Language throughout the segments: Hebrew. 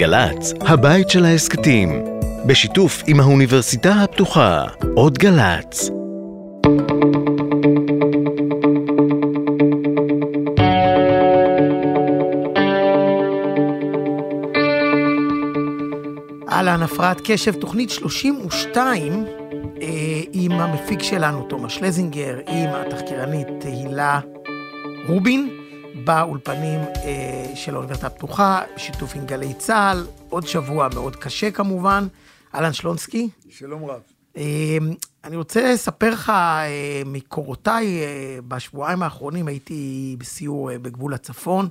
גל"צ, הבית של ההסכתים, בשיתוף עם האוניברסיטה הפתוחה, עוד גל"צ. אהלן, הפרעת קשב, תוכנית 32, אה, עם המפיק שלנו, תומר שלזינגר, עם התחקירנית הילה רובין, באולפנים אה, של האוניברסיטה הפתוחה, בשיתוף עם גלי צה"ל, עוד שבוע מאוד קשה כמובן. אהלן שלונסקי. שלום רב. אה, אני רוצה לספר לך אה, מקורותיי, אה, בשבועיים האחרונים הייתי בסיור אה, בגבול הצפון,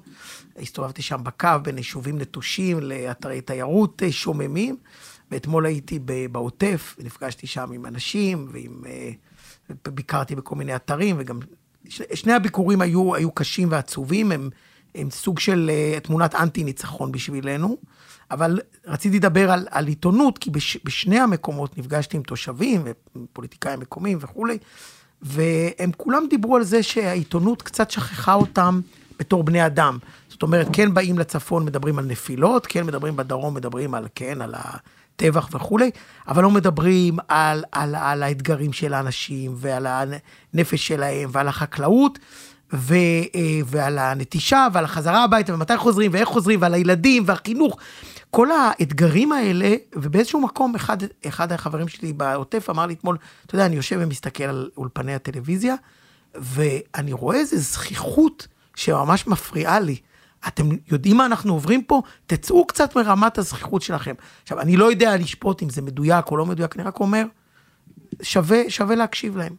הסתובבתי שם בקו בין יישובים נטושים לאתרי תיירות אה, שוממים, ואתמול הייתי בעוטף, ונפגשתי שם עם אנשים, ועם... אה, ביקרתי בכל מיני אתרים, וגם שני הביקורים היו, היו קשים ועצובים, הם, הם סוג של אה, תמונת אנטי ניצחון בשבילנו. אבל רציתי לדבר על, על עיתונות, כי בש, בשני המקומות נפגשתי עם תושבים ופוליטיקאים מקומיים וכולי, והם כולם דיברו על זה שהעיתונות קצת שכחה אותם בתור בני אדם. זאת אומרת, כן באים לצפון, מדברים על נפילות, כן מדברים בדרום, מדברים על, כן, על הטבח וכולי, אבל לא מדברים על, על, על האתגרים של האנשים ועל הנפש שלהם ועל החקלאות. ו, אה, ועל הנטישה ועל החזרה הביתה ומתי חוזרים ואיך חוזרים ועל הילדים והחינוך. כל האתגרים האלה, ובאיזשהו מקום אחד, אחד החברים שלי בעוטף אמר לי אתמול, אתה יודע, אני יושב ומסתכל על אולפני הטלוויזיה, ואני רואה איזו זכיחות שממש מפריעה לי. אתם יודעים מה אנחנו עוברים פה? תצאו קצת מרמת הזכיחות שלכם. עכשיו, אני לא יודע לשפוט אם זה מדויק או לא מדויק, אני רק אומר, שווה, שווה להקשיב להם.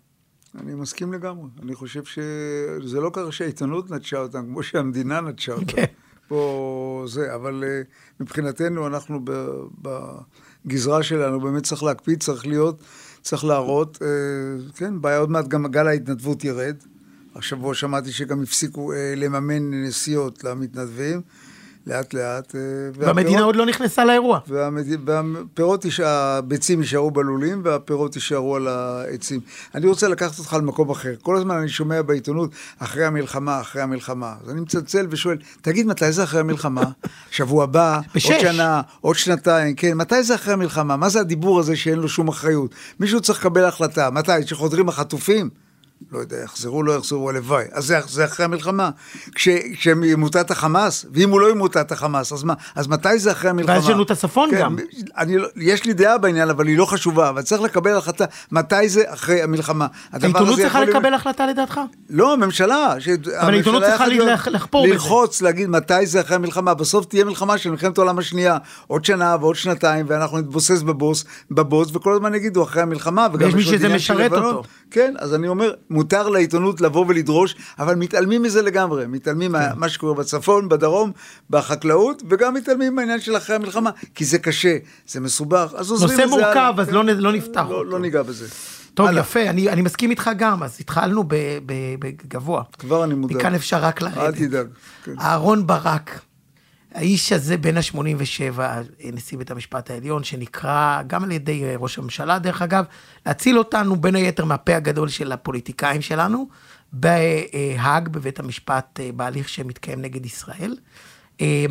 אני מסכים לגמרי. אני חושב שזה לא ככה שהעיתונות נטשה אותם, כמו שהמדינה נטשה אותם. כן. פה זה, אבל אה, מבחינתנו, אנחנו בגזרה שלנו, באמת צריך להקפיד, צריך להיות, צריך להראות. אה, כן, בעיה עוד מעט גם גל ההתנדבות ירד. השבוע שמעתי שגם הפסיקו אה, לממן נסיעות למתנדבים, לאט לאט. אה, והמדינה עוד לא נכנסה לאירוע. והמד- והפירות, יש- הביצים יישארו בלולים והפירות יישארו על העצים. אני רוצה לקחת אותך למקום אחר. כל הזמן אני שומע בעיתונות, אחרי המלחמה, אחרי המלחמה. אז אני מצלצל ושואל, תגיד, מתי זה אחרי המלחמה? שבוע הבא? בשש. עוד שנה? עוד שנתיים? כן, מתי זה אחרי המלחמה? מה זה הדיבור הזה שאין לו שום אחריות? מישהו צריך לקבל החלטה. מתי? כשחוזרים החטופים? לא יודע, יחזרו, לא יחזרו, הלוואי. אז זה, זה אחרי המלחמה. כש, כשהם ימוטט החמאס, ואם הוא לא ימוטט החמאס, אז מה? אז מתי זה אחרי המלחמה? ואז יש לנו את הצפון גם. אני, לא- יש לי דעה בעניין, אבל היא לא חשובה, אבל צריך לקבל החלטה, מתי זה אחרי המלחמה. העיתונות צריכה לקבל החלטה לדעתך? לא, הממשלה. ש... אבל העיתונות צריכה לח- לחפור בזה. ללחוץ, להגיד מתי זה אחרי המלחמה. בסוף תהיה מלחמה של מלחמת העולם השנייה, עוד שנה ועוד שנתיים, ואנחנו נתבוסס בבוס, בבוס, וכל הזמן יגידו אחרי המלחמה. וגם מי יש עוד שזה משרת. אותו. כן, אז אני אומר, מותר לעיתונות לבוא ולדרוש, אבל מתעלמים מזה לגמרי. מתעלמים כן. ממה שקורה בצפון, בדרום, בחקלאות, וגם מתעלמים מהעניין של אחרי המלחמה, כי זה קשה, זה מסובך, אז עוזבים נושא את זה הלאה. מורכב, אז כן. לא לא נפתח לא- אותו. לא ניגע בזה. טוב, הלאה. יפה, אני, אני מסכים איתך גם, אז התחלנו בגבוה. כבר אני מודאג. מכאן אפשר רק לרדת. אל תדאג. כן. אהרון ברק, האיש הזה בן ה-87, נשיא בית המשפט העליון, שנקרא גם על ידי אה, ראש הממשלה, דרך אגב, להציל אותנו בין היתר מהפה הגדול של הפוליטיקאים שלנו, בהאג, בבית המשפט, אה, בהליך שמתקיים נגד ישראל. אה,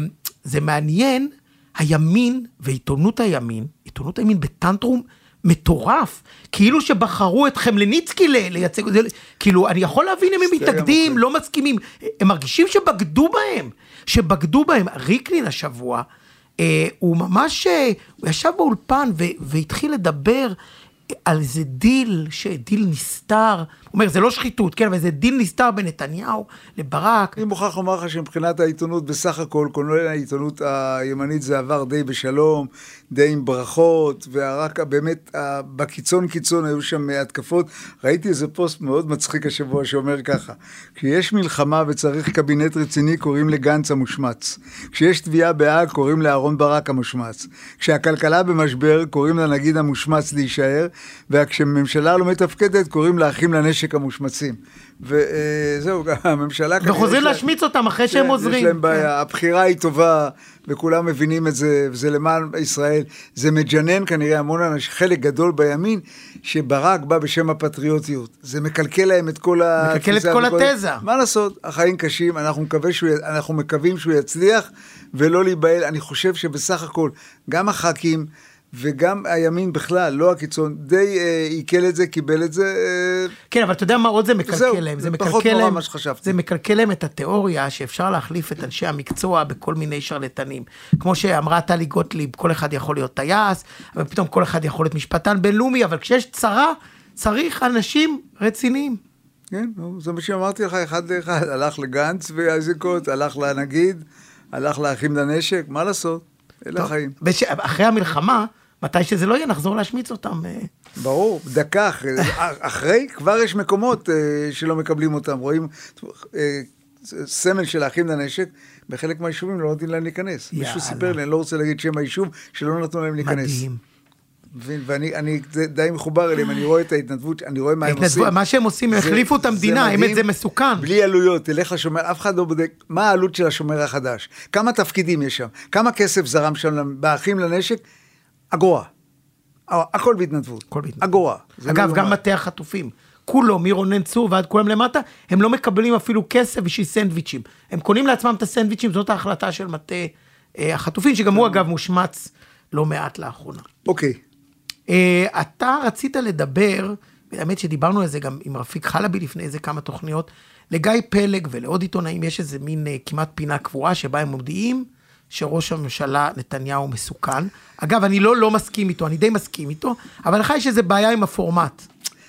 זה מעניין, הימין ועיתונות הימין, עיתונות הימין בטנטרום מטורף, כאילו שבחרו את חמלניצקי לייצג, כאילו, אני יכול להבין אם הם מתנגדים. לא מסכימים, הם מרגישים שבגדו בהם, שבגדו בהם. ריקלין השבוע, אה, הוא ממש, אה, הוא ישב באולפן ו- והתחיל לדבר על איזה דיל, דיל נסתר, הוא אומר, זה לא שחיתות, כן, אבל זה דיל נסתר בין נתניהו לברק. אני מוכרח לומר לך שמבחינת העיתונות, בסך הכל, כולל העיתונות הימנית, זה עבר די בשלום, די עם ברכות, ורק באמת, בקיצון קיצון היו שם התקפות. ראיתי איזה פוסט מאוד מצחיק השבוע שאומר ככה, כשיש מלחמה וצריך קבינט רציני, קוראים לגנץ המושמץ. כשיש תביעה בהאג, קוראים לאהרון ברק המושמץ. כשהכלכלה במשבר, קוראים לנגיד המושמץ להישאר, וכשממשלה לא מתפקדת, קוראים לאחים לנשק המושמצים. וזהו, הממשלה. וחוזרים להשמיץ אותם אחרי שהם כן, עוזרים. יש להם בעיה, כן. הבחירה היא טובה, וכולם מבינים את זה, וזה למען ישראל. זה מג'נן כנראה המון אנשים, חלק גדול בימין, שברק בא בשם הפטריוטיות. זה מקלקל להם את כל ה... מקלקל את כל התזה. מה לעשות, החיים קשים, אנחנו, מקווה שהוא, אנחנו מקווים שהוא יצליח, ולא להיבהל. אני חושב שבסך הכל, גם הח"כים, וגם הימין בכלל, לא הקיצון, די אה, עיכל את זה, קיבל את זה. אה, כן, אבל אתה יודע מה עוד זה מקלקל זהו, להם? זה פחות נורא להם, מה שחשבתי. זה מקלקל להם את התיאוריה שאפשר להחליף את אנשי המקצוע בכל מיני שרלטנים. כמו שאמרה טלי גוטליב, כל אחד יכול להיות טייס, ופתאום כל אחד יכול להיות משפטן בינלאומי, אבל כשיש צרה, צריך אנשים רציניים. כן, זה מה שאמרתי לך, אחד לאחד, הלך לגנץ ואיזיקוט, הלך לנגיד, הלך לאחים לנשק, מה לעשות? אלה החיים. אחרי המלחמה, מתי שזה לא יהיה, נחזור להשמיץ אותם. אה. ברור, דקה אחרי, אחרי כבר יש מקומות אה, שלא מקבלים אותם, רואים אה, סמל של האחים לנשק, בחלק מהיישובים לא נותנים להם להיכנס. מישהו סיפר לי, אני לא רוצה להגיד שם היישוב, שלא נתנו להם להיכנס. מדהים. ואני אני די מחובר אליהם, אני רואה את ההתנדבות, אני רואה מה הם עושים. מה שהם עושים, הם החליפו את המדינה, האמת זה מסוכן. בלי עלויות, תלך לשומר, אף אחד לא בודק מה העלות של השומר החדש, כמה תפקידים יש שם, כמה כסף זרם שם באחים לנשק, אגורה. הכל בהתנדבות. הכל בהתנדבות. אגורה. אגב, גם מטה החטופים. כולו, מרונן צור ועד כולם למטה, הם לא מקבלים אפילו כסף בשביל סנדוויצ'ים. הם קונים לעצמם את הסנדוויצ'ים, זאת ההחלטה של מטה אה, החטופים, שגם הוא אגב מושמץ לא מעט לאחרונה. אוקיי. אה, אתה רצית לדבר, האמת שדיברנו על זה גם עם רפיק חלבי לפני איזה כמה תוכניות, לגיא פלג ולעוד עיתונאים יש איזה מין אה, כמעט פינה קבועה שבה הם מודיעים שראש הממשלה נתניהו מסוכן. אגב, אני לא לא מסכים איתו, אני די מסכים איתו, אבל לך יש איזה בעיה עם הפורמט.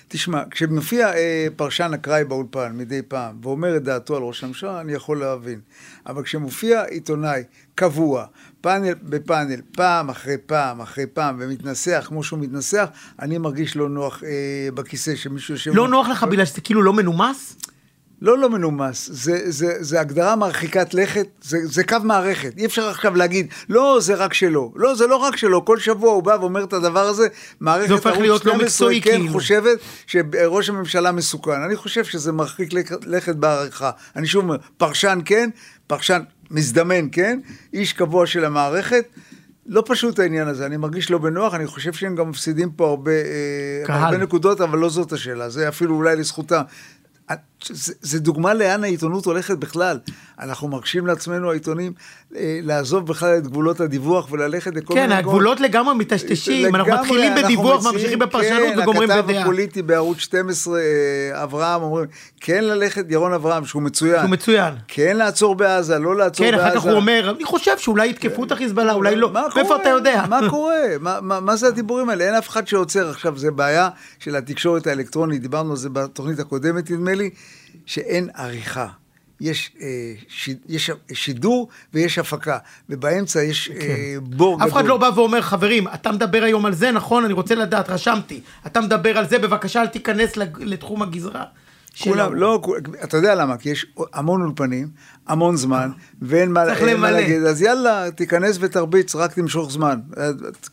תשמע, כשמופיע אה, פרשן אקראי באולפן מדי פעם ואומר את דעתו על ראש הממשלה, אני יכול להבין. אבל כשמופיע עיתונאי קבוע, פאנל בפאנל, פעם אחרי פעם אחרי פעם, ומתנסח כמו שהוא מתנסח, אני מרגיש לא נוח אה, בכיסא שמישהו יושב... לא נוח לך בגלל שזה כאילו לא מנומס? לא לא מנומס, זה, זה, זה הגדרה מרחיקת לכת, זה, זה קו מערכת. אי אפשר עכשיו להגיד, לא, זה רק שלו. לא, זה לא רק שלו, כל שבוע הוא בא ואומר את הדבר הזה, מערכת ערוץ 12 לא מקצועי, כן כאילו. חושבת שראש הממשלה מסוכן. אני חושב שזה מרחיק לכת בעריכה. אני שוב אומר, פרשן כן, פרשן מזדמן כן, איש קבוע של המערכת. לא פשוט העניין הזה, אני מרגיש לא בנוח, אני חושב שהם גם מפסידים פה הרבה, אה, הרבה נקודות, אבל לא זאת השאלה, זה אפילו אולי לזכותם. זה, זה דוגמה לאן העיתונות הולכת בכלל. אנחנו מרשים לעצמנו, העיתונים, אה, לעזוב בכלל את גבולות הדיווח וללכת לכל כן, מיני... כן, הגבולות לגמרי מטשטשים. אנחנו מתחילים בדיווח, ממשיכים בפרשנות כן, וגומרים בדעה. כן, הכתב הפוליטי בערוץ 12, אה, אברהם, אומרים, כן ללכת, ירון אברהם, שהוא מצוין. שהוא מצוין. כן לעצור בעזה, לא לעצור כן, בעזה. כן, אחר כך הוא אומר, אני חושב שאולי יתקפו את החיזבאללה, אולי לא. מאיפה אתה יודע? מה קורה? מה, מה, מה זה הדיבורים האלה? אין אף אחד שעוצר. עכשיו, זה בעיה של התקשורת האלקטרונית, דיברנו על זה בתוכנית הקודמת, נדמה לי. שאין עריכה. יש, אה, ש, יש שידור ויש הפקה, ובאמצע יש אה, כן. אה, בור גדול. אף אחד לא בא ואומר, חברים, אתה מדבר היום על זה, נכון? אני רוצה לדעת, רשמתי. אתה מדבר על זה, בבקשה אל תיכנס לתחום הגזרה. כולם, לא, אתה יודע למה? כי יש המון אולפנים, המון זמן, ואין מה, מה להגיד, אז יאללה, תיכנס ותרביץ, רק תמשוך זמן.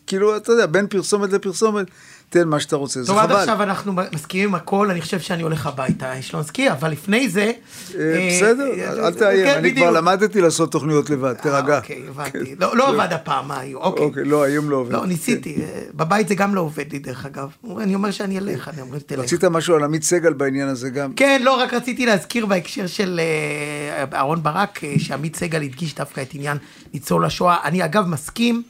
כאילו, אתה יודע, בין פרסומת לפרסומת. תן מה שאתה רוצה, זה חבל. טוב, עד עכשיו אנחנו מסכימים עם הכל, אני חושב שאני הולך הביתה, יש לו שלונסקי, אבל לפני זה... אה, אה, בסדר, אל תאיים, כן, אני כבר למדתי לעשות תוכניות לבד, תירגע. אוקיי, הבנתי. כן. לא, לא עבד הפעם, אוקיי. אוקיי, לא, היום לא עובד. לא, ניסיתי, כן. בבית זה גם לא עובד לי, דרך אגב. אני אומר שאני אלך, אני אומר, תלך. רצית משהו על עמית סגל בעניין הזה גם? כן, לא, רק רציתי להזכיר בהקשר של אהרון ברק, שעמית סגל הדגיש דווקא את עניין ניצול השואה. אני אגב מסכים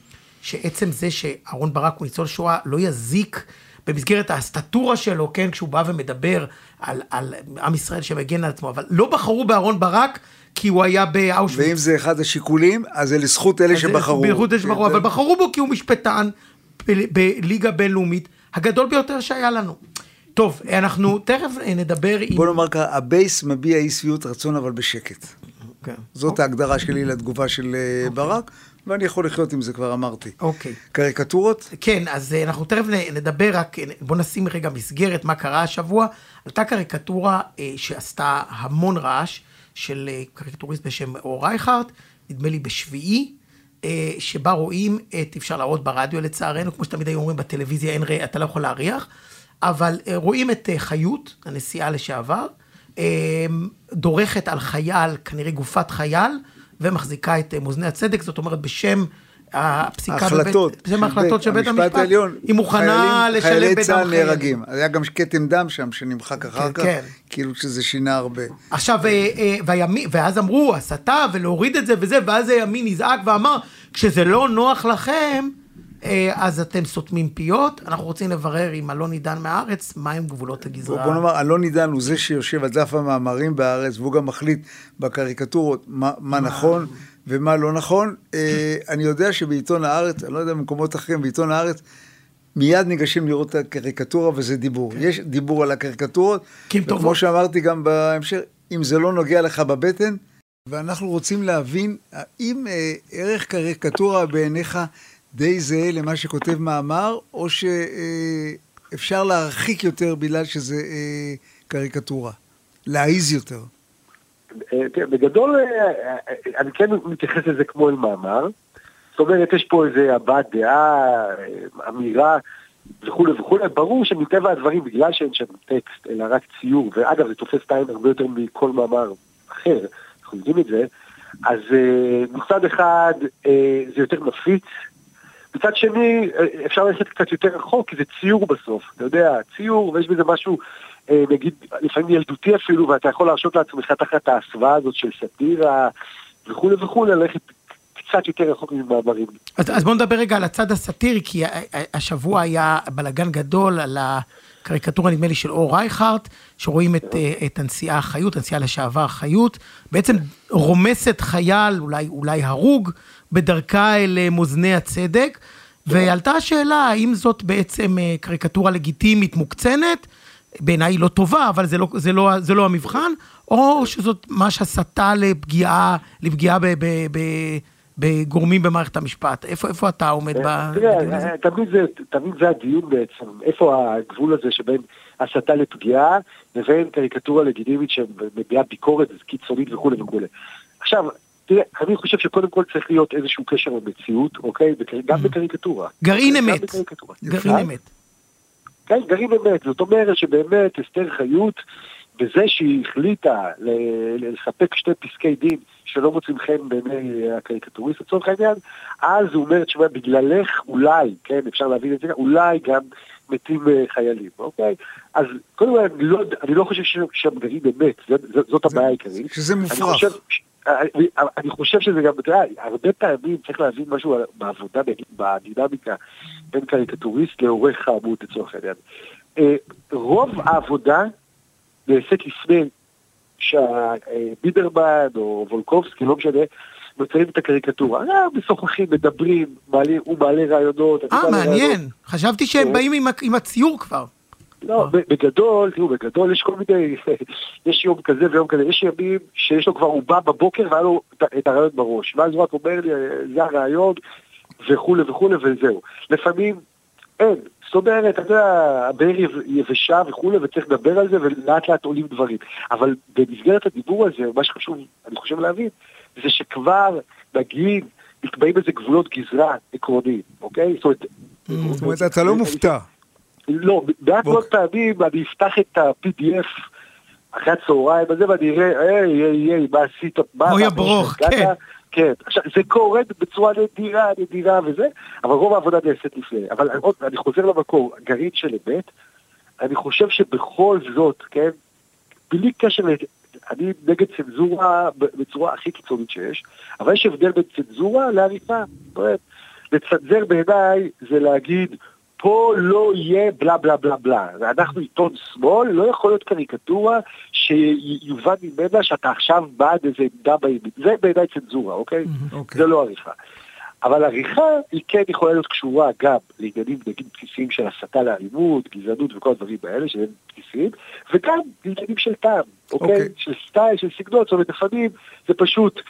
שעצם זה שאהרון ברק הוא ניצול שואה לא יזיק במסגרת הסטטורה שלו, כן, כשהוא בא ומדבר על, על עם ישראל שמגן על עצמו, אבל לא בחרו באהרון ברק כי הוא היה באושוויץ. ואם זה אחד השיקולים, אז זה לזכות אלה שבחרו. בזכות אלה שבחרו, אבל בחרו בו כי הוא משפטן בליגה בינלאומית הגדול ביותר שהיה לנו. טוב, אנחנו תכף נדבר עם... בוא נאמר ככה, הבייס מביע אי שביעות רצון אבל בשקט. Okay. אוקיי. זאת okay. ההגדרה שלי לתגובה של okay. אה, אוקיי. ברק. ואני יכול לחיות עם זה, כבר אמרתי. אוקיי. קריקטורות? כן, אז אה, אנחנו תכף נדבר, רק בוא נשים רגע מסגרת מה קרה השבוע. עלתה קריקטורה אה, שעשתה המון רעש, של אה, קריקטוריסט בשם אור רייכרד, נדמה לי בשביעי, אה, שבה רואים את, אפשר להראות ברדיו לצערנו, כמו שתמיד היו אומרים בטלוויזיה, אין, אתה לא יכול להריח, אבל אה, רואים את אה, חיות, הנשיאה לשעבר, דורכת על חייל, כנראה גופת חייל, ומחזיקה את מאזני הצדק, זאת אומרת בשם הפסיקה החלטות, בבית, זה מהחלטות של בית המשפט, העליון, היא מוכנה לשלם בדם חיילי צה"ל נהרגים, היה גם כתם דם שם שנמחק אחר כן, כך, כן. כאילו שזה שינה הרבה. עכשיו, והימין, ואז אמרו הסתה ולהוריד את זה וזה, ואז הימין נזעק ואמר, כשזה לא נוח לכם, אה, אז אתם סותמים פיות. אנחנו רוצים לברר עם אלון עידן מהארץ, מהם גבולות הגזרה. בוא נאמר, אלון עידן הוא זה שיושב על דף המאמרים בארץ, והוא גם מחליט בקריקטורות מה, מה נכון ומה לא נכון. אה, אני יודע שבעיתון הארץ, אני לא יודע במקומות אחרים, בעיתון הארץ, מיד ניגשים לראות את הקריקטורה וזה דיבור. כן. יש דיבור על הקריקטורות, וכמו שאמרתי גם בהמשך, אם זה לא נוגע לך בבטן, ואנחנו רוצים להבין האם אה, ערך קריקטורה בעיניך די זהה למה שכותב מאמר, או שאפשר להרחיק יותר בגלל שזה אה, קריקטורה, להעיז יותר. אה, בגדול, אה, אני כן מתייחס לזה כמו אל מאמר. זאת אומרת, יש פה איזה הבעת דעה, אמירה וכולי וכולי. ברור שמטבע הדברים, בגלל שאין שם טקסט, אלא רק ציור, ואגב, זה תופס העין הרבה יותר מכל מאמר אחר, אנחנו יודעים את זה, אז מצד אחד זה יותר מפיץ, מצד שני, אפשר ללכת קצת יותר רחוק, כי זה ציור בסוף, אתה יודע, ציור, ויש בזה משהו אה, נגיד, לפעמים ילדותי אפילו, ואתה יכול להרשות לעצמך תחת ההסוואה הזאת של סאטירה וכולי וכולי, ללכת קצת יותר רחוק ממאמרים. אז, אז בוא נדבר רגע על הצד הסאטירי, כי השבוע היה בלאגן גדול על הקריקטורה, נדמה לי, של אור רייכרט, שרואים את, אה, את הנשיאה חיות, הנשיאה לשעבר חיות, בעצם רומסת חייל, אולי, אולי הרוג, בדרכה אל אה, מאזני הצדק. ועלתה השאלה, האם זאת בעצם קריקטורה לגיטימית מוקצנת, בעיניי היא לא טובה, אבל זה לא, זה לא, זה לא המבחן, או שזאת ממש הסתה לפגיעה, לפגיעה ב, ב, ב, בגורמים במערכת המשפט. איפה, איפה אתה עומד אה, בדיון הזה? תמיד זה, תמיד זה הדיון בעצם, איפה הגבול הזה שבין הסתה לפגיעה לבין קריקטורה לגיטימית שמביעה ביקורת קיצונית וכולי וכולי. עכשיו, תראה, אני חושב שקודם כל צריך להיות איזשהו קשר במציאות, אוקיי? גם mm. בקריקטורה. גרעין אמת. גרעין אמת. כן, גרעין אמת. זאת אומרת שבאמת אסתר חיות, בזה שהיא החליטה לספק שתי פסקי דין שלא מוצאים חן בעיני הקריקטוריסט לצורך העניין, אז הוא אומר, תשמע, בגללך אולי, כן, אפשר להבין את זה, אולי גם מתים אה, חיילים, אוקיי? אז קודם כל, אני לא, אני לא חושב ששם גרעין אמת, זאת הבעיה העיקרית. שזה מופרך. אני, אני חושב שזה גם, אתה יודע, הרבה פעמים צריך להבין משהו בעבודה, בדינמיקה בין קריקטוריסט לעורך העמוד לצורך העניין. אה, רוב העבודה נעשית לפני שהבידרמן או וולקובסקי, לא משנה, מציירים את הקריקטורה. אה, משוחחים, מדברים, הוא מעלה רעיונות. אה, מעניין. חשבתי שהם באים עם הציור כבר. לא, אה. בגדול, תראו, בגדול יש כל מיני, יש יום כזה ויום כזה, יש ימים שיש לו כבר, הוא בא בבוקר והיה לו את הרעיון בראש, ואז הוא רק אומר לי, זה הרעיון, וכולי וכולי וזהו. לפעמים אין, זאת אומרת, אתה יודע, הבאר יבשה וכולי, וצריך לדבר על זה, ולאט לאט עולים דברים. אבל במסגרת הדיבור הזה, מה שחשוב, אני חושב להבין, זה שכבר, נגיד, נקבעים איזה גבולות גזרה עקרוניים, אוקיי? זאת אומרת, זאת אומרת, אתה לא מופתע. לא, מעט מאוד פעמים אני אפתח את ה-PDF אחרי הצהריים הזה ואני אראה, היי, היי, היי, מה עשית. אוי הברוך, כן. כן, עכשיו זה קורה בצורה נדירה, נדירה וזה, אבל רוב העבודה נעשית לפני. אבל עוד, אני חוזר למקור, גרעין של אמת, אני חושב שבכל זאת, כן, בלי קשר, אני נגד צנזורה בצורה הכי קיצונית שיש, אבל יש הבדל בין צנזורה לעריפה. לצנזר בעיניי זה להגיד, פה לא יהיה בלה בלה בלה בלה. אנחנו עיתון שמאל, לא יכול להיות קריקטורה שיובן ממנה שאתה עכשיו בעד איזה עמדה בימין. זה בעיניי צנזורה, אוקיי? אוקיי? זה לא עריכה. אבל עריכה היא כן יכולה להיות קשורה גם לעניינים נגיד בסיסיים של הסתה לאלימות, גזענות וכל הדברים האלה שהם בסיסיים, וגם לעניינים של טעם, אוקיי? אוקיי? של סטייל, של סגנון, זאת אומרת לפעמים זה פשוט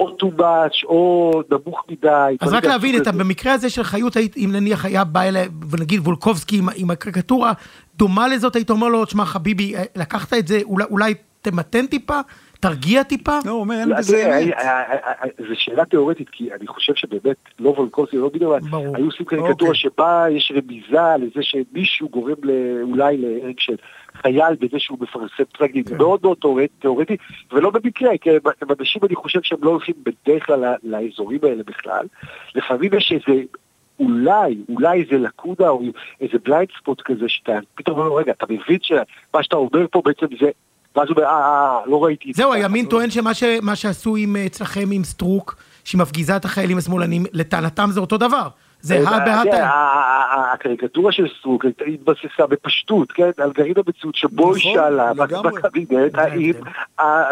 או much, או נמוך מדי. אז רק להבין, אתה במקרה הזה של חיות, אם נניח היה בא אליי, ונגיד וולקובסקי עם, עם הקריקטורה דומה לזאת, היית אומר לו, תשמע חביבי, לקחת את זה, אולי, אולי תמתן טיפה, תרגיע טיפה? לא, הוא אומר, אין לא, בזה אמת. אה, אה, אה, זו שאלה תיאורטית, כי אני חושב שבאמת לא וולקוסי בידרמן, ברור. היו עושים קריקטורה אוקיי. שבה יש רמיזה לזה שמישהו גורם אולי להרג של חייל בזה שהוא מפרסם פסק דין. זה מאוד מאוד תיאורט- תיאורטי, ולא במקרה, כי הם- אנשים, אני חושב שהם לא הולכים בדרך כלל לאזורים האלה בכלל. לפעמים יש איזה... אולי, אולי איזה לקונה או איזה blind spot כזה שאתה פתאום אומר, רגע, אתה מבין שמה שאתה אומר פה בעצם זה... ואז הוא אומר, אה, אה, אה, לא ראיתי את זה. זהו, הימין טוען שמה שעשו אה, אצלכם עם סטרוק, שהיא מפגיזה את החיילים השמאלנים, לטענתם זה אותו דבר. זה הא בהא תראה, תליא. ה- ה- ה- הקריקטורה של סטרוק התבססה בפשטות, כן, על גרעין המציאות שבו היא נכון, שאלה. בקבינט זה האם. ה-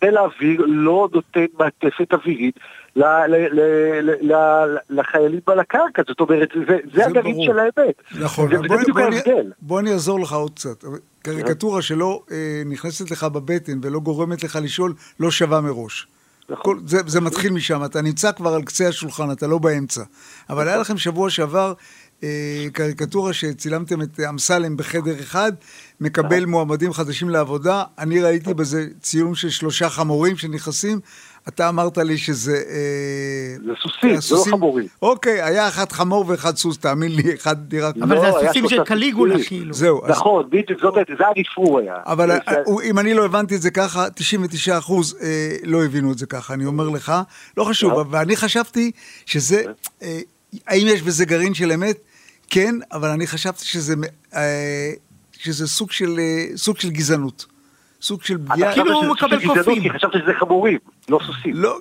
חיל האוויר לא נותן מעטפת אווירית לחיילים על הקרקע, זאת אומרת, זה- הגרעין. של האמת. נכון, בוא, אני, אעזור לך עוד קצת. קריקטורה שלא אה, נכנסת לך בבטן ולא גורמת לך לשאול, לא שווה מראש. נכון. כל, זה, זה מתחיל משם, אתה נמצא כבר על קצה השולחן, אתה לא באמצע. אבל היה לכם שבוע שעבר אה, קריקטורה שצילמתם את אמסלם בחדר אחד, מקבל מועמדים חדשים לעבודה, אני ראיתי בזה צילום של שלושה חמורים שנכנסים, אתה אמרת לי שזה... אה, זה סוסים, זה לא. חמורים. אוקיי, היה אחד חמור ואחד סוס, תאמין לי, אחד נראה... אבל זה הסוסים של קליגולה. כאילו. זהו, נכון, בדיוק, זאת הייתה, זה הרפרור היה. אבל אה, אם אני לא הבנתי את זה ככה, 99 אחוז אה, לא הבינו את זה ככה, אני אומר לך, לא חשוב. ואני חשבתי שזה, האם יש בזה גרעין של אמת? כן, אבל אני חשבתי שזה, סוג של גזענות. סוג של אתה פגיעה. חשבת כאילו הוא שזה מקבל קופים. כי חשבת שזה חמורים, לא סוסים. לא,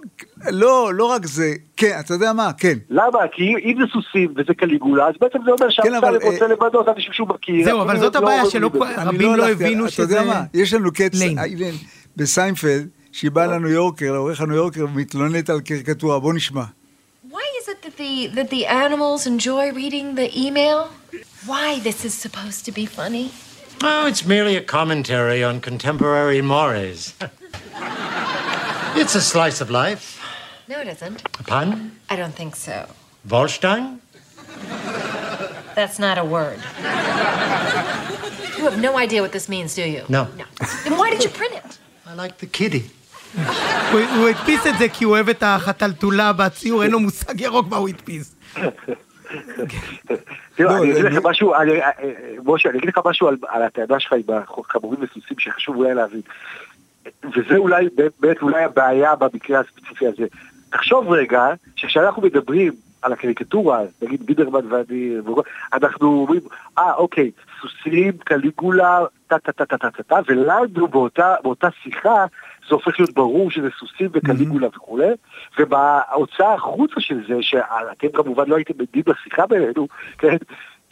לא, לא רק זה, כן, אתה יודע מה, כן. למה? כי אם זה סוסים וזה קליגולה, אז בעצם זה אומר כן, שאמסלם רוצה אה, למנות אנשים שהוא מכיר. זהו, אבל זאת לא הבעיה, שלא רבים לא הלכתי, הבינו אתה יודע שזה מה, יש לנו קץ, בסיינפלד, שהיא באה לניו יורקר, לעורך הניו יורקר, ומתלוננת על קריקטורה, בוא נשמע. Why is it that the that the animals enjoy reading the email? Why this is supposed to be funny? Oh, it's merely a commentary on contemporary mores. it's a slice of life. No, it isn't. A pun? I don't think so. Volstein? That's not a word. You have no idea what this means, do you? No. No. Then why did you print it? I like the kitty. הוא הוא הדפיס את זה כי הוא אוהב את החתלתולה בציור, אין לו מושג ירוק מה הוא הדפיס. תראו, לא, אני אגיד זה- לך משהו, אני- אה, אה, משה, אני אגיד לך משהו על- הטענה שלך עם החמורים וסוסים שחשוב אולי להבין. וזה אולי, באמת אולי הבעיה במקרה הספציפי הזה. תחשוב רגע, שכשאנחנו מדברים על הקריקטורה, נגיד בידרמן ואני, אנחנו אומרים, אה, אוקיי, סוסים, קליגולה, טה טה טה טה טה טה טה, ולנו באותה, באותה שיחה זה הופך להיות ברור שזה סוסים וקליגולה וכולי, ובהוצאה החוצה של זה, שאתם כמובן לא הייתם עדים לשיחה בינינו, כן,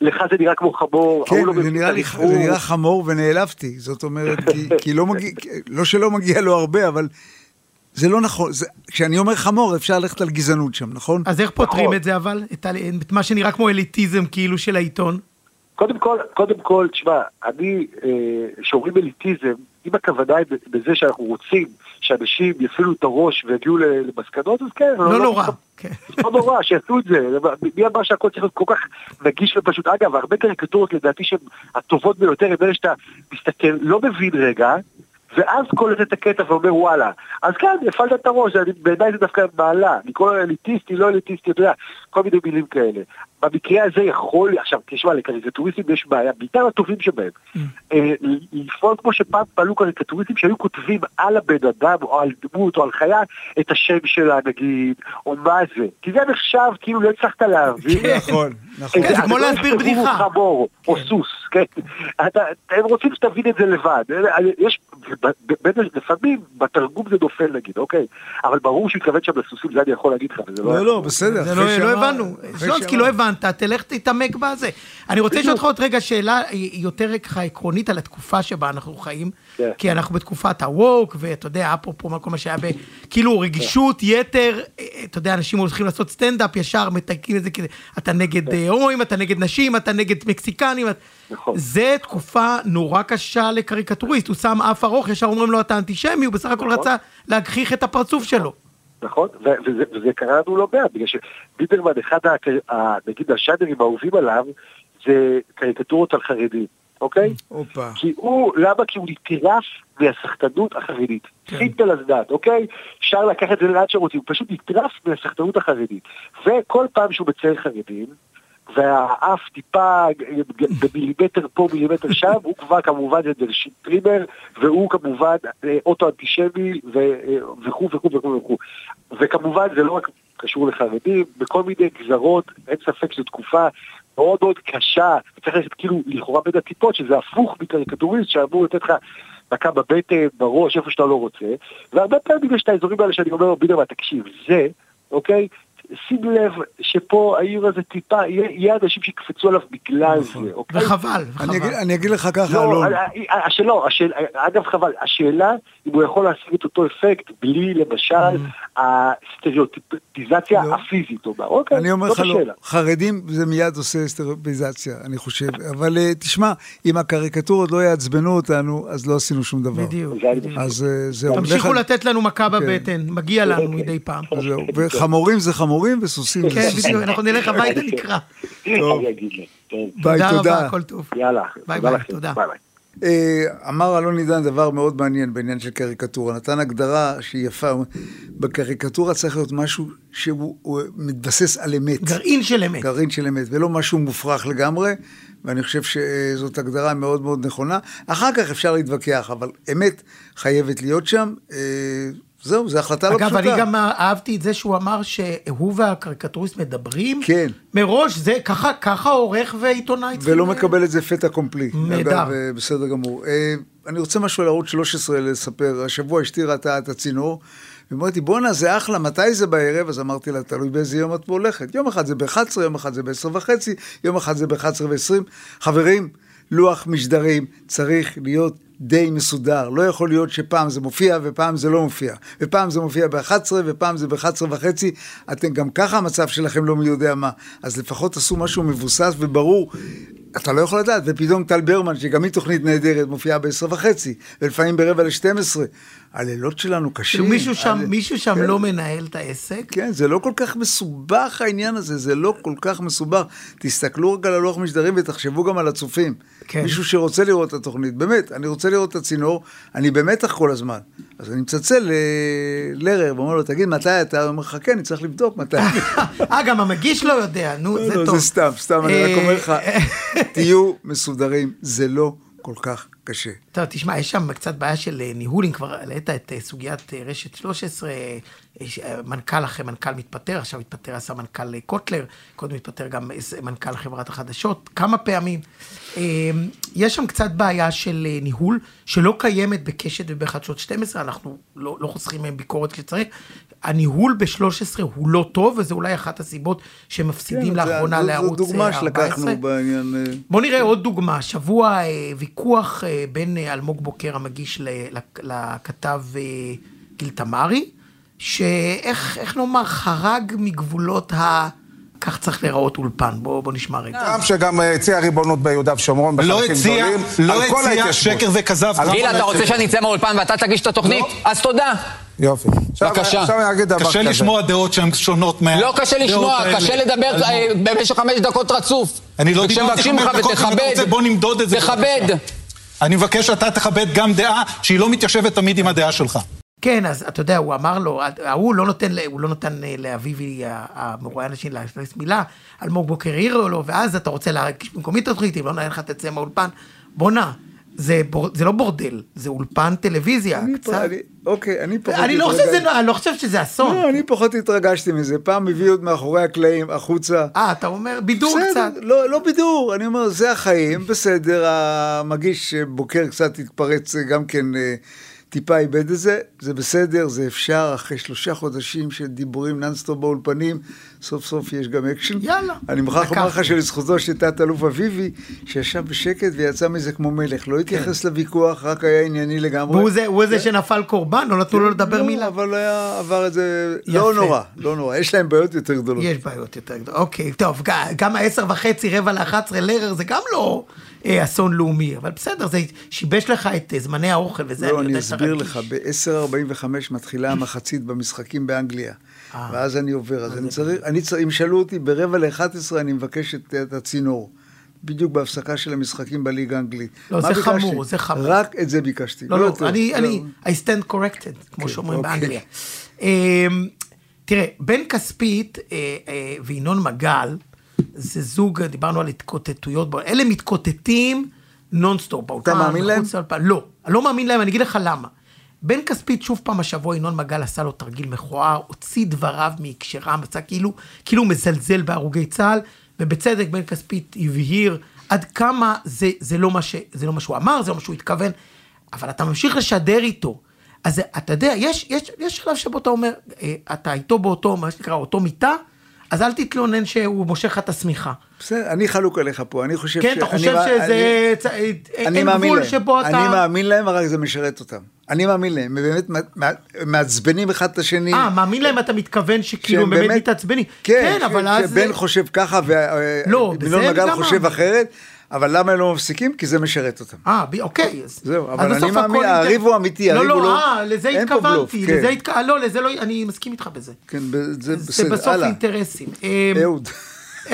לך זה נראה כמו חמור, כן, לא זה נראה לי. זה נראה חמור ונעלבתי, זאת אומרת, כי, כי לא מגיע, לא שלא מגיע לו הרבה, אבל זה לא נכון, זה, כשאני אומר חמור אפשר ללכת על גזענות שם, נכון? אז איך פותרים נכון. את זה אבל? את ה- את מה שנראה כמו אליטיזם כאילו של העיתון? קודם כל, קודם כל, תשמע, אני, אה, כשאומרים אליטיזם, אם הכוונה היא בזה שאנחנו רוצים שאנשים יפעילו את הראש ויגיעו למסקנות, אז כן. לא נורא. כן. לא נורא, שיעשו את זה. מי אמר שהכל צריך להיות כל כך נגיש ופשוט? אגב, הרבה קריקטורות לדעתי שהן הטובות ביותר, הן אלה שאתה מסתכל, לא מבין רגע, ואז קולט את הקטע ואומר וואלה. אז כן, הפעלת את הראש, אני- בעיניי זה דווקא מעלה. לקרוא לו אליטיסטי, לא אליטיסטי, אתה יודע, כל מיני מילים כאלה. במקרה הזה יכול, עכשיו, תשמע, לקריקטוריסטים יש בעיה, בעיקר הטובים שבהם. אה, לפעול כמו שפעם פעלו קריקטוריסטים שהיו כותבים על הבן אדם, או על דמות, או על חיה, את השם שלה נגיד, או מה זה. כי זה נחשב, כאילו לא הצלחת להבין. נכון, נכון. כן, זה כמו לא להסביר בדיחה. חמור, או סוס, כן. אתה- הם רוצים שתבין את זה לבד. יש, לפעמים בתרגום זה נופל נגיד, אוקיי? אבל ברור שהוא התכוון שם לסוסים, זה אני יכול להגיד לך, וזה לא... לא, לא, בסדר. לא, לא הבנו. שלונסקי, לא הבנת, תלך תתעמק בזה. אני רוצה לשאול אותך עוד רגע שאלה יותר ככה עקרונית על התקופה שבה אנחנו חיים, כן. כי אנחנו בתקופת הווק, ואתה יודע, אפרופו מה- כל מה שהיה ב... כאילו רגישות יתר, אה, אתה יודע, אנשים הולכים לעשות סטנדאפ, ישר מתייקים את זה כזה, אתה נגד אה, הומואים, אתה נגד נשים, אתה נגד מקסיקנים. נכון. זה תקופה נורא קשה לקריקטוריסט, הוא שם אף ארוך, ישר אומרים לו אתה אנטישמי, הוא בסך הכל נכון. רצה להגחיך את הפרצוף שלו. נכון, וזה, וזה קרה לנו לא מעט, בגלל שביטרמן, אחד, נגיד, השאנרים האהובים עליו, זה קריקטורות על חרדים. אוקיי? הופה. כי הוא, למה? כי הוא נטרף מהסחטנות החרדית. סימפל אז דעת, אוקיי? אפשר לקחת את זה לאן שרוצים, הוא פשוט נטרף מהסחטנות החרדית. וכל פעם שהוא מצייר חרדים, והאף טיפה במילימטר פה, מילימטר שם, הוא כבר כמובן זה דר שטירמר, והוא כמובן אה, אוטו-אנטישמי אה, וכו' וכו' וכו' וכו'. וכמובן זה לא רק קשור לחרדים, בכל מיני גזרות, אין ספק שזו תקופה מאוד מאוד קשה, צריך ללכת כאילו לכאורה בין הטיפות, שזה הפוך מקריקטוריסט שאמור לתת לך מכה בבטן, בראש, איפה שאתה לא רוצה, והרבה פעמים יש את האזורים האלה שאני אומר, בידרמן, תקשיב, זה, אוקיי? שים לב שפה העיר הזה טיפה, יהיה, אנשים שיקפצו עליו בגלל נכון. זה, אוקיי? וחבל, וחבל. אני אגיד לך ככה, לא, אלון. השאלה, השאלה, אגב חבל, השאלה אם הוא יכול להשיג את אותו אפקט בלי למשל הסטריאוטיפיזציה לא. הפיזית, אוקיי, אני אומר לך לא. חרדים זה מיד עושה סטריאופיזציה, אני חושב. אבל תשמע, אם הקריקטורות לא יעצבנו אותנו, אז לא עשינו שום דבר. בדיוק. אז זהו. תמשיכו לתת לנו מכה כן. בבטן, מגיע לנו מדי פעם. זהו. וחמורים זה חמורים וסוסים זה כן. בדיוק, אנחנו נלך הביתה נקרא. טוב. ביי, תודה רבה, תודה. הכל טוב. יאללה, ביי ביי. תודה. ביי ביי. אה, אמר אלון עידן דבר מאוד מעניין בעניין של קריקטורה. נתן הגדרה שהיא יפה. בקריקטורה צריך להיות משהו שהוא הוא מתבסס על אמת. גרעין של אמת. גרעין של אמת, ולא משהו מופרך לגמרי, ואני חושב שזאת הגדרה מאוד מאוד נכונה. אחר כך אפשר להתווכח, אבל אמת חייבת להיות שם. זהו, זו החלטה לא אגב, פשוטה. אני גם אהבתי את זה שהוא אמר שהוא והקריקטוריסט מדברים. כן. מראש, זה ככה, ככה עורך ועיתונאי צריכים... ולא מקבל את זה פתע קומפלי. נהדר. אגב, אה, בסדר גמור. אה, אני רוצה משהו על ערוץ 13 לספר. השבוע אשתי ראתה את הצינור, ואמרתי, בואנה, זה אחלה, מתי זה בערב? אז אמרתי לה, תלוי באיזה יום את פה הולכת. יום אחד זה ב-11, יום אחד זה ב-10 וחצי, יום אחד זה ב-11 ו-20. חברים, לוח משדרים צריך להיות די מסודר. לא יכול להיות שפעם זה מופיע ופעם זה לא מופיע. ופעם זה מופיע ב-11 ופעם זה ב-11 וחצי. אתם גם ככה המצב שלכם לא מי יודע מה. אז לפחות תעשו משהו מבוסס וברור. אתה לא יכול לדעת, ופתאום טל ברמן, שגם היא תוכנית נהדרת, מופיעה ב-10 וחצי, ולפעמים ברבע ל-12. הלילות שלנו קשים. מישהו שם, הל- מישהו שם כן. לא מנהל את העסק. כן, זה לא כל כך מסובך העניין הזה, זה לא כל כך מסובך. תסתכלו רק על הלוח משדרים ותחשבו גם על הצופים. כן. מישהו שרוצה לראות את התוכנית, באמת, אני רוצה לראות את הצינור, אני במתח כל הזמן. אז אני מצלצל ל- לרר ואומר לו, תגיד, מתי אתה? הוא אומר לך, כן, אני צריך לבדוק מתי. אה, גם המגיש לא יודע, נו, לא, זה לא, טוב. זה סתם, סתם, אני רק אה, אומר לך, תהיו מסודרים, זה לא כל כך קשה. טוב, תשמע, יש שם קצת בעיה של אה, ניהול, אם כבר העלית את אה, סוגיית אה, רשת 13, אה, יש, אה, מנכ"ל אחרי מנכ"ל מתפטר, עכשיו מתפטר הסמנכ"ל אה, קוטלר, קודם מתפטר גם מנכ"ל חברת החדשות, כמה פעמים. אה, יש שם קצת בעיה של ניהול, שלא קיימת בקשת ובחדשות 12, אנחנו לא, לא חוסכים מהם ביקורת כשצריך. הניהול ב-13 הוא לא טוב, וזה אולי אחת הסיבות שמפסידים כן, לאחרונה לערוץ זו דוגמה 14. שלקחנו בעניין... בוא נראה עוד דוגמה, שבוע ויכוח בין אלמוג בוקר המגיש לכתב אה, גיל תמרי, שאיך איך נאמר, חרג מגבולות ה... כך צריך להיראות אולפן, בוא, בוא נשמע רגע. עם שגם אה, הציע ריבונות ביהודה ושומרון לא בחלקים הציע, גדולים, לא על כל הציע. שקר וכזב. גיל, אתה רוצה שאני אצא מהאולפן ואתה תגיש את התוכנית? אז תודה. יופי. עכשיו- בבקשה. עכשיו אני אגיד דבר כזה. קשה לשמוע דעות שהן שונות מה... לא קשה לשמוע, קשה. לדבר אה, במשך חמש דקות רצוף. אני לא דיברתי חמש דקות, אם אתה רוצה, בוא נמדוד את זה. תכבד. אני מבקש שאתה תכבד גם דעה שהיא לא מתיישבת תמיד עם הדעה שלך. כן, אז אתה יודע, הוא אמר לו, ההוא לא נותן, הוא לא נתן אה, לאביבי ה- המרואיין השני להכניס מילה, אלמוג בוקר העיר לו, ואז אתה רוצה להגיש במקומי את התוכנית, אם לא נראה לך תצא מהאולפן. בואנה, זה, בור, זה לא בורדל, זה אולפן טלוויזיה, אני קצת. פה- אני- אוקיי, אני פחות... אני לא חושב התרגשתי. שזה, אני לא חושב שזה אסון. לא, אני פחות התרגשתי מזה. פעם הביאו את מאחורי הקלעים החוצה. אה, אתה אומר בידור בסדר, קצת. לא, לא בידור, אני אומר, זה החיים, בסדר, המגיש בוקר קצת התפרץ, גם כן אה, טיפה איבד את זה, זה בסדר, זה אפשר, אחרי שלושה חודשים של דיבורים נונסטופ באולפנים, סוף סוף יש גם אקשן. יאללה, אני מוכרח לומר לך. שלזכותו של תת-אלוף אביבי, שישב בשקט ויצא מזה כמו מלך, לא התייחס לוויכוח, רק היה ענייני לגמרי. כן. והוא זה, הוא זה שנפל קורבן, לא נתנו לו לדבר לא, מילה. אבל היה, עבר את זה, לא יפה. נורא, לא נורא, יש להם בעיות יותר גדולות. יש בעיות יותר גדולות. אוקיי, טוב, גם העשר וחצי, רבע לאחת עשרה לרר, זה גם לא אה, אסון לאומי, אבל בסדר, זה שיבש לך את אה, זמני האוכל וזה, לא, אני שאתה אסביר. לך, ב-10.45 מתחילה המחצית במשחקים באנגליה, אה. ואז אני עובר, אז אני צריך, אני צריך, אם שאלו אותי, ברבע ל-11 אני מבקש את, את הצינור. בדיוק בהפסקה של המשחקים בליגה האנגלית. לא, זה ביקשתי? חמור, זה חמור. רק את זה ביקשתי. לא, לא, יותר. אני, לא. אני, I stand corrected, כמו כן, שאומרים אוקיי. באנגליה. אמ, תראה, בן כספית אה, אה, וינון מגל, זה זוג, דיברנו על התקוטטויות, אלה מתקוטטים נונסטופ. באולפן, מאמין להם? לא, אני לא מאמין להם, אני אגיד לך למה. בן כספית, שוב פעם השבוע, ינון מגל עשה לו תרגיל מכוער, הוציא דבריו מהקשרם, עשה כאילו, כאילו מזלזל בהרוגי צה"ל, ובצדק בן כספית הבהיר עד כמה זה, זה, לא ש, זה לא מה שהוא אמר, זה לא מה שהוא התכוון, אבל אתה ממשיך לשדר איתו. אז אתה יודע, יש, יש, יש שלב שבו אתה אומר, אה, אתה איתו באותו, מה שנקרא, אותו מיטה, אז אל תתלונן שהוא מושך לך את השמיכה. בסדר, אני חלוק עליך פה, אני חושב כן, ש... אתה אני חושב מא- שזה... אני- צ- אה, אני אין מאמין גבול להם. שבו אתה... אני מאמין להם, רק זה משרת אותם. אני מאמין להם, הם באמת מע- מע- מעצבנים אחד את השני. אה, מאמין להם אתה מתכוון שכאילו הם באמת מתעצבנים. כן, אבל ש- אז... שבן חושב ככה לא, וינון בזה מגל גם חושב. אחרת, אבל למה הם לא מפסיקים? כי זה משרת אותם. אה, ב- אוקיי. זהו, אבל בסוף אני מאמין, הריב. הוא אמיתי, לא, הריב הוא לא, לא- אה, לזה התכוונתי, כן. לזה התכוונתי, לא, לזה לא, אני מסכים איתך בזה. כן, זה זה בסדר, בסוף הלאה. אינטרסים. אה, אהוד.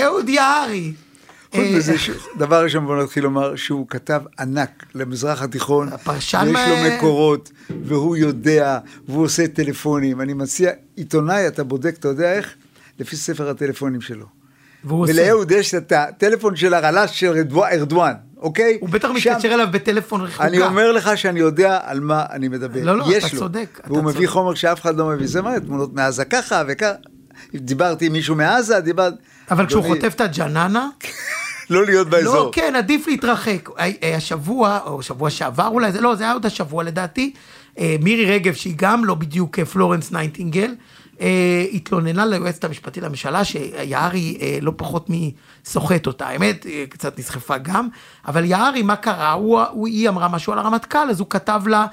אהוד יערי. חוץ אה, מזה, דבר ראשון בוא נתחיל לומר שהוא כתב ענק למזרח התיכון, הפרשן ויש לו מה- מקורות, והוא יודע, והוא עושה טלפונים. אני מציע, עיתונאי, אתה בודק, אתה יודע איך? לפי ספר הטלפונים שלו. ולאהוד יש את הטלפון של הרל"ש של רדו- ארדואן, אוקיי? הוא בטח שם- מתקשר אליו בטלפון רחוקה. אני אומר לך שאני יודע על מה אני מדבר. לא, לא, אתה לו. צודק, אתה והוא מביא צודק. חומר שאף אחד לא מביא. זה מה, תמונות מעזה ככה וככה. דיברתי עם מישהו מעזה, דיברתי... אבל כשהוא חוטף את הג'ננה, לא להיות באזור. לא, כן, עדיף להתרחק. אה, אה, השבוע, או שבוע שעבר אולי, זה לא, זה היה עוד השבוע לדעתי, אה, מירי רגב, שהיא גם לא בדיוק פלורנס נייטינגייל, אה, התלוננה ליועצת המשפטית לממשלה שיערי אה, לא פחות מסוחט אותה. האמת, אה, קצת נסחפה גם, אבל יערי, מה קרה? הוא, הוא, היא אמרה משהו על הרמטכ"ל, אז הוא כתב לה...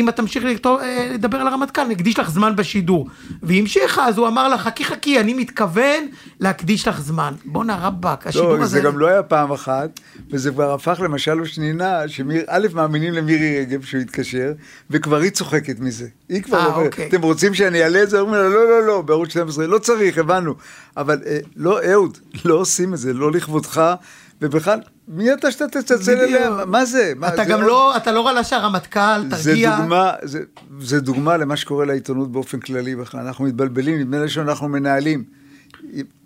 אם את תמשיך לכתוב, אה, לדבר על הרמטכ"ל, נקדיש לך זמן בשידור. והיא המשיכה, אז הוא אמר לה, חכי חכי, אני מתכוון להקדיש לך זמן. בואנה רבאק, השידור לא, הזה... זה גם לא היה פעם אחת, וזה כבר הפך למשל ושנינה, שא' מאמינים למירי רגב שהוא התקשר, וכבר היא צוחקת מזה. היא כבר אה, אומרת, אוקיי. אתם רוצים שאני אעלה את זה? אומרים לה, לא, לא, לא, בערוץ 12, לא צריך, הבנו. אבל אה, לא, אהוד, לא עושים את זה, לא לכבודך, ובכלל, מי אתה שאתה תצלצל. אליה? מה זה? מה, אתה זה גם עוד- לא, אתה לא רלה שהרמטכ"ל זה תרגיע. דוגמה, זה, זה דוגמה למה שקורה לעיתונות באופן כללי בכלל. אנחנו מתבלבלים, נדמה לי שאנחנו מנהלים.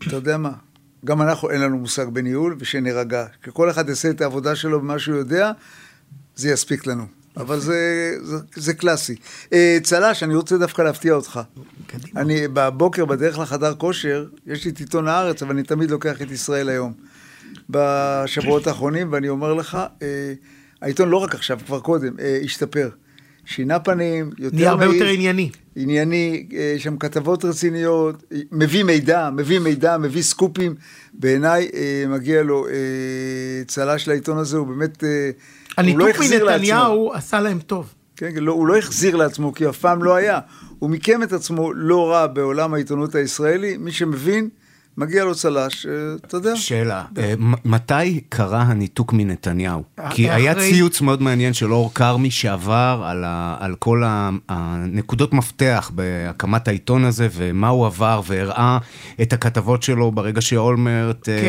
אתה יודע מה? גם אנחנו, אין לנו מושג בניהול, ושנירגע. כל אחד יעשה את העבודה שלו במה שהוא יודע, זה יספיק לנו. אבל זה, זה, זה קלאסי. אה, צל"ש, אני רוצה דווקא להפתיע אותך. קדימה. אני בבוקר, בדרך לחדר כושר, יש לי את עיתון הארץ, אבל אני תמיד לוקח את ישראל היום. בשבועות האחרונים, ואני אומר לך, אה, העיתון לא רק עכשיו, כבר קודם, אה, השתפר. שינה פנים, יותר נהיה הרבה יותר ענייני. ענייני, אה, שם כתבות רציניות, אה, מביא מידע, מביא מידע, מביא סקופים. בעיניי אה, מגיע לו אה, צל"ש לעיתון הזה, הוא באמת, אה, הוא לא הניתוק החזיר לעצמו. מנתניהו עשה להם טוב. כן, לא, הוא לא החזיר לעצמו, כי אף פעם לא היה. הוא מיקם את עצמו לא רע בעולם העיתונות הישראלי. מי שמבין, מגיע לו צל"ש, אה, אתה יודע. שאלה, אה, מ- מתי קרה הניתוק מנתניהו? אה, כי היה ציוץ מאוד מעניין של אור כרמי שעבר על, ה, על כל הנקודות מפתח בהקמת העיתון הזה, ומה הוא עבר, והראה את הכתבות שלו ברגע שאולמרט, אה,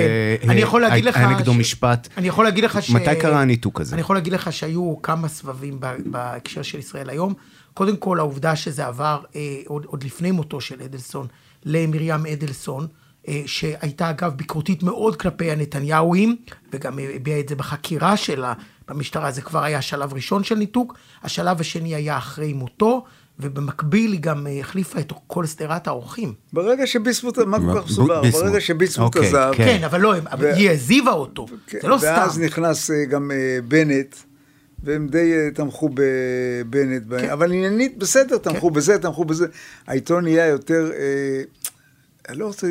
כן. אני יכול להגיד לך... היה נגדו ש- משפט. אני יכול להגיד לך ש... מתי קרה הניתוק הזה? אני יכול להגיד לך שהיו כמה סבבים בהקשר של ישראל היום. קודם כל, העובדה שזה עבר אה, עוד, עוד לפני מותו של אדלסון למרים אדלסון, אה, שהייתה אגב ביקורתית מאוד כלפי הנתניהוים, וגם אה, הביעה את זה בחקירה שלה במשטרה, זה כבר היה שלב ראשון של ניתוק. השלב השני היה אחרי מותו, ובמקביל היא גם אה, החליפה את כל שדרת האורחים. ברגע שביסמוט, מה כל כך? ביסמוט. ברגע שביסמוט אוקיי, עזב, כן. כן, אבל לא, אבל ו- היא העזיבה אותו, כן, זה לא סתם. ואז נכנס אה, גם אה, בנט, והם די אה, תמכו בבנט, כן. אבל עניינית, בסדר, תמכו בזה, תמכו בזה. העיתון נהיה יותר, אה, אני לא רוצה...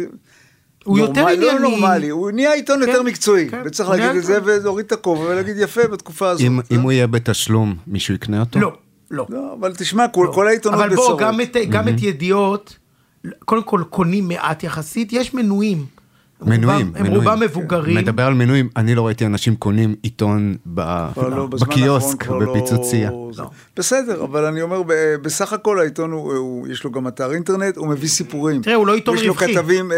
הוא יותר נורמלי, ענייני. לא נורמלי, הוא נהיה עיתון כן, יותר מקצועי, כן. וצריך להגיד את זה ולהוריד את הכובע ולהגיד יפה בתקופה הזאת. אם, אם הוא יהיה בתשלום, מישהו יקנה אותו? לא, לא. לא, אבל תשמע, כל כל העיתונות אבל בוא, בצורות. גם את, גם את ידיעות, קודם כל קונים מעט יחסית, יש מנויים. מנויים, רובם- הם מנויים. רובם מבוגרים. מדבר על מנויים, אני לא ראיתי אנשים קונים עיתון ב- לא, בזמן בקיוסק, כבר לא-. זה- בסדר, אבל אני אומר, ב- בסך הכל העיתון, הוא, הוא, יש לו גם אתר אינטרנט, הוא מביא סיפורים. תראה, הוא לא עיתון יש לו רווחי. כתבים, אה,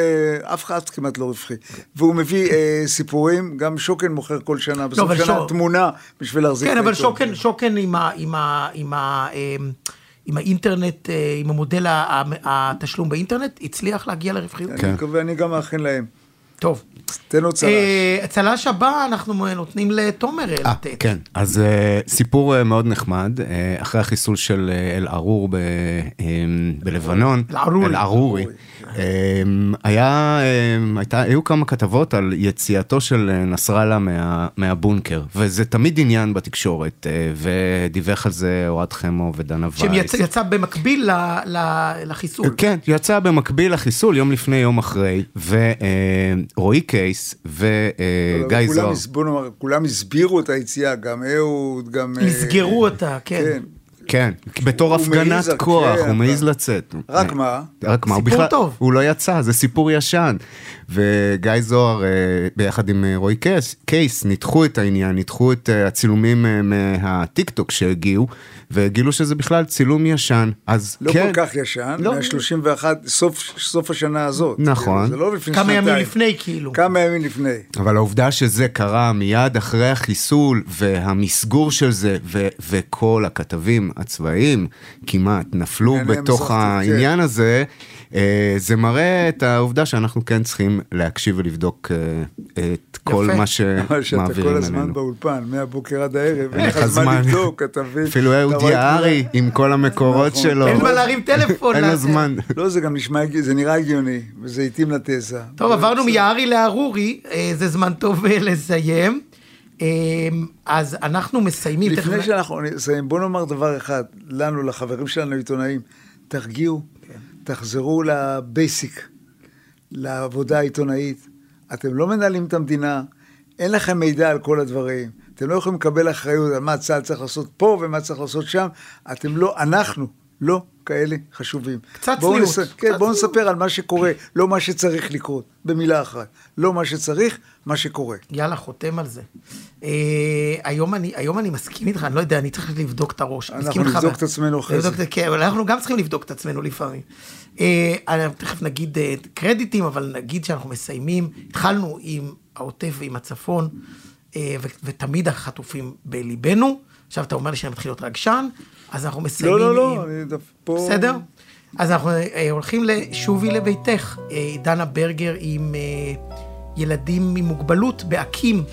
אף אחד כמעט לא רווחי. והוא מביא אה, סיפורים, גם שוקן מוכר כל שנה, בסוף אבל שנה שוק- תמונה בשביל להחזיק כן, את אבל העיתון. שוקן, שוקן עם, ה, עם, ה, עם, ה, אמ, עם האינטרנט, אה, עם המודל התשלום באינטרנט, הצליח להגיע לרווחיות. אני מקווה, אני גם מאחל להם. טוב. תן עוד צל"ש. אה, צל"ש הבא אנחנו נותנים לתומר אה, לתת. כן, אז אה, סיפור מאוד נחמד, אחרי החיסול של אל-ערור אה, בלבנון, אל-ערורי. אל-ערורי, היה, אה, הייתה, היו כמה כתבות על יציאתו של אה, נסראללה מה, מהבונקר, וזה תמיד עניין בתקשורת, אה, ודיווח על זה אוהד חמו ודנה וייס. שיצא יצא במקביל ל- ל- לחיסול. כן, יצא במקביל לחיסול, יום לפני, יום אחרי, ורועי קייס וגיא זוהר. הס- בוא נאמר, כולם הסבירו את היציאה, גם אהוד, גם... אה, מסגרו אותה, כן. כן. כן, בתור הפגנת כוח, הוא מעז לצאת. רק מה? רק מה, הוא סיפור בכלל, טוב. הוא לא יצא, זה סיפור ישן. וגיא זוהר, אה, ביחד עם אה, רועי קייס, קייס, ניתחו את העניין, ניתחו את אה, הצילומים מהטיק טוק שהגיעו, וגילו שזה בכלל צילום ישן. אז לא כן, כל כך ישן, לא. מה-31, סוף, סוף השנה הזאת. נכון. זה לא לפני כמה שנתיים. ימים לפני, כאילו. כמה ימים לפני. אבל העובדה שזה קרה מיד אחרי החיסול והמסגור של זה ו- וכל הכתבים הצבאיים כמעט נפלו בתוך מסכת, העניין הזה, זה מראה את העובדה שאנחנו כן צריכים להקשיב ולבדוק אה, את כל יפה. מה אבל שאתה שמעבירים כל הזמן אלינו. באולפן, מהבוקר עד הערב, אין לך זמן. לבדוק, אתה מבין? אפילו אהוד יערי עם כל המקורות נכון. שלו. אין מה להרים טלפון. אין לו לה- זמן. לא, זה גם נשמע, זה נראה הגיוני, וזה התאים לתזה. טוב, עברנו מיערי לארורי, אה, זה זמן טוב אה, לסיים. אה, אז אנחנו מסיימים. לפני תכף- שאנחנו נסיים, בוא נאמר דבר אחד, לנו, לחברים שלנו העיתונאים, תרגיעו, תחזרו לבייסיק, לעבודה העיתונאית. אתם לא מנהלים את המדינה, אין לכם מידע על כל הדברים. אתם לא יכולים לקבל אחריות על מה צה"ל צריך לעשות פה ומה צריך לעשות שם. אתם לא, אנחנו לא כאלה חשובים. קצת בואו צניעות, נס... קצת כן, בואו. נספר על מה שקורה, לא מה שצריך לקרות, במילה אחת. לא מה שצריך, מה שקורה. יאללה, חותם על זה. אה, היום אני, היום אני מסכים איתך, אני לא יודע, אני צריך לבדוק את הראש. אנחנו נבדוק את עצמנו אחרי זה. את- כן, אבל אנחנו גם צריכים לבדוק את עצמנו לפעמים. אה, תכף נגיד אה, קרדיטים, אבל נגיד שאנחנו מסיימים, התחלנו עם העוטף ועם הצפון, אה, ו- ותמיד החטופים בליבנו. עכשיו אתה אומר לי שאני מתחיל להיות רגשן, אז אנחנו מסיימים לא, לא, עם... לא, אני דווקא פה... בסדר? אז אנחנו אה, הולכים לשובי לביתך, אה, דנה ברגר עם אה, ילדים עם מוגבלות באקים,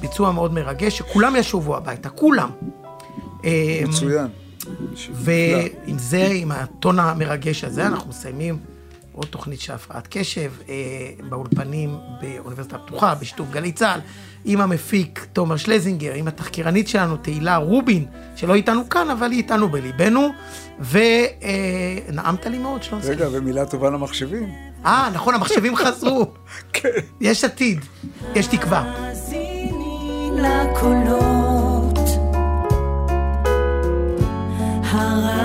ביצוע מאוד מרגש, שכולם ישובו הביתה, כולם. מצוין. ועם זה, עם הטון המרגש הזה, אנחנו מסיימים עוד תוכנית של הפרעת קשב אה, באולפנים באוניברסיטה הפתוחה, בשיתוף גלי צה"ל, עם המפיק תומר שלזינגר, עם התחקירנית שלנו תהילה רובין, שלא איתנו כאן, אבל היא איתנו בליבנו, ונעמת לי מאוד שלא רגע, ומילה טובה למחשבים. אה, נכון, המחשבים חזרו. כן. יש עתיד, יש תקווה. לקולות הרעם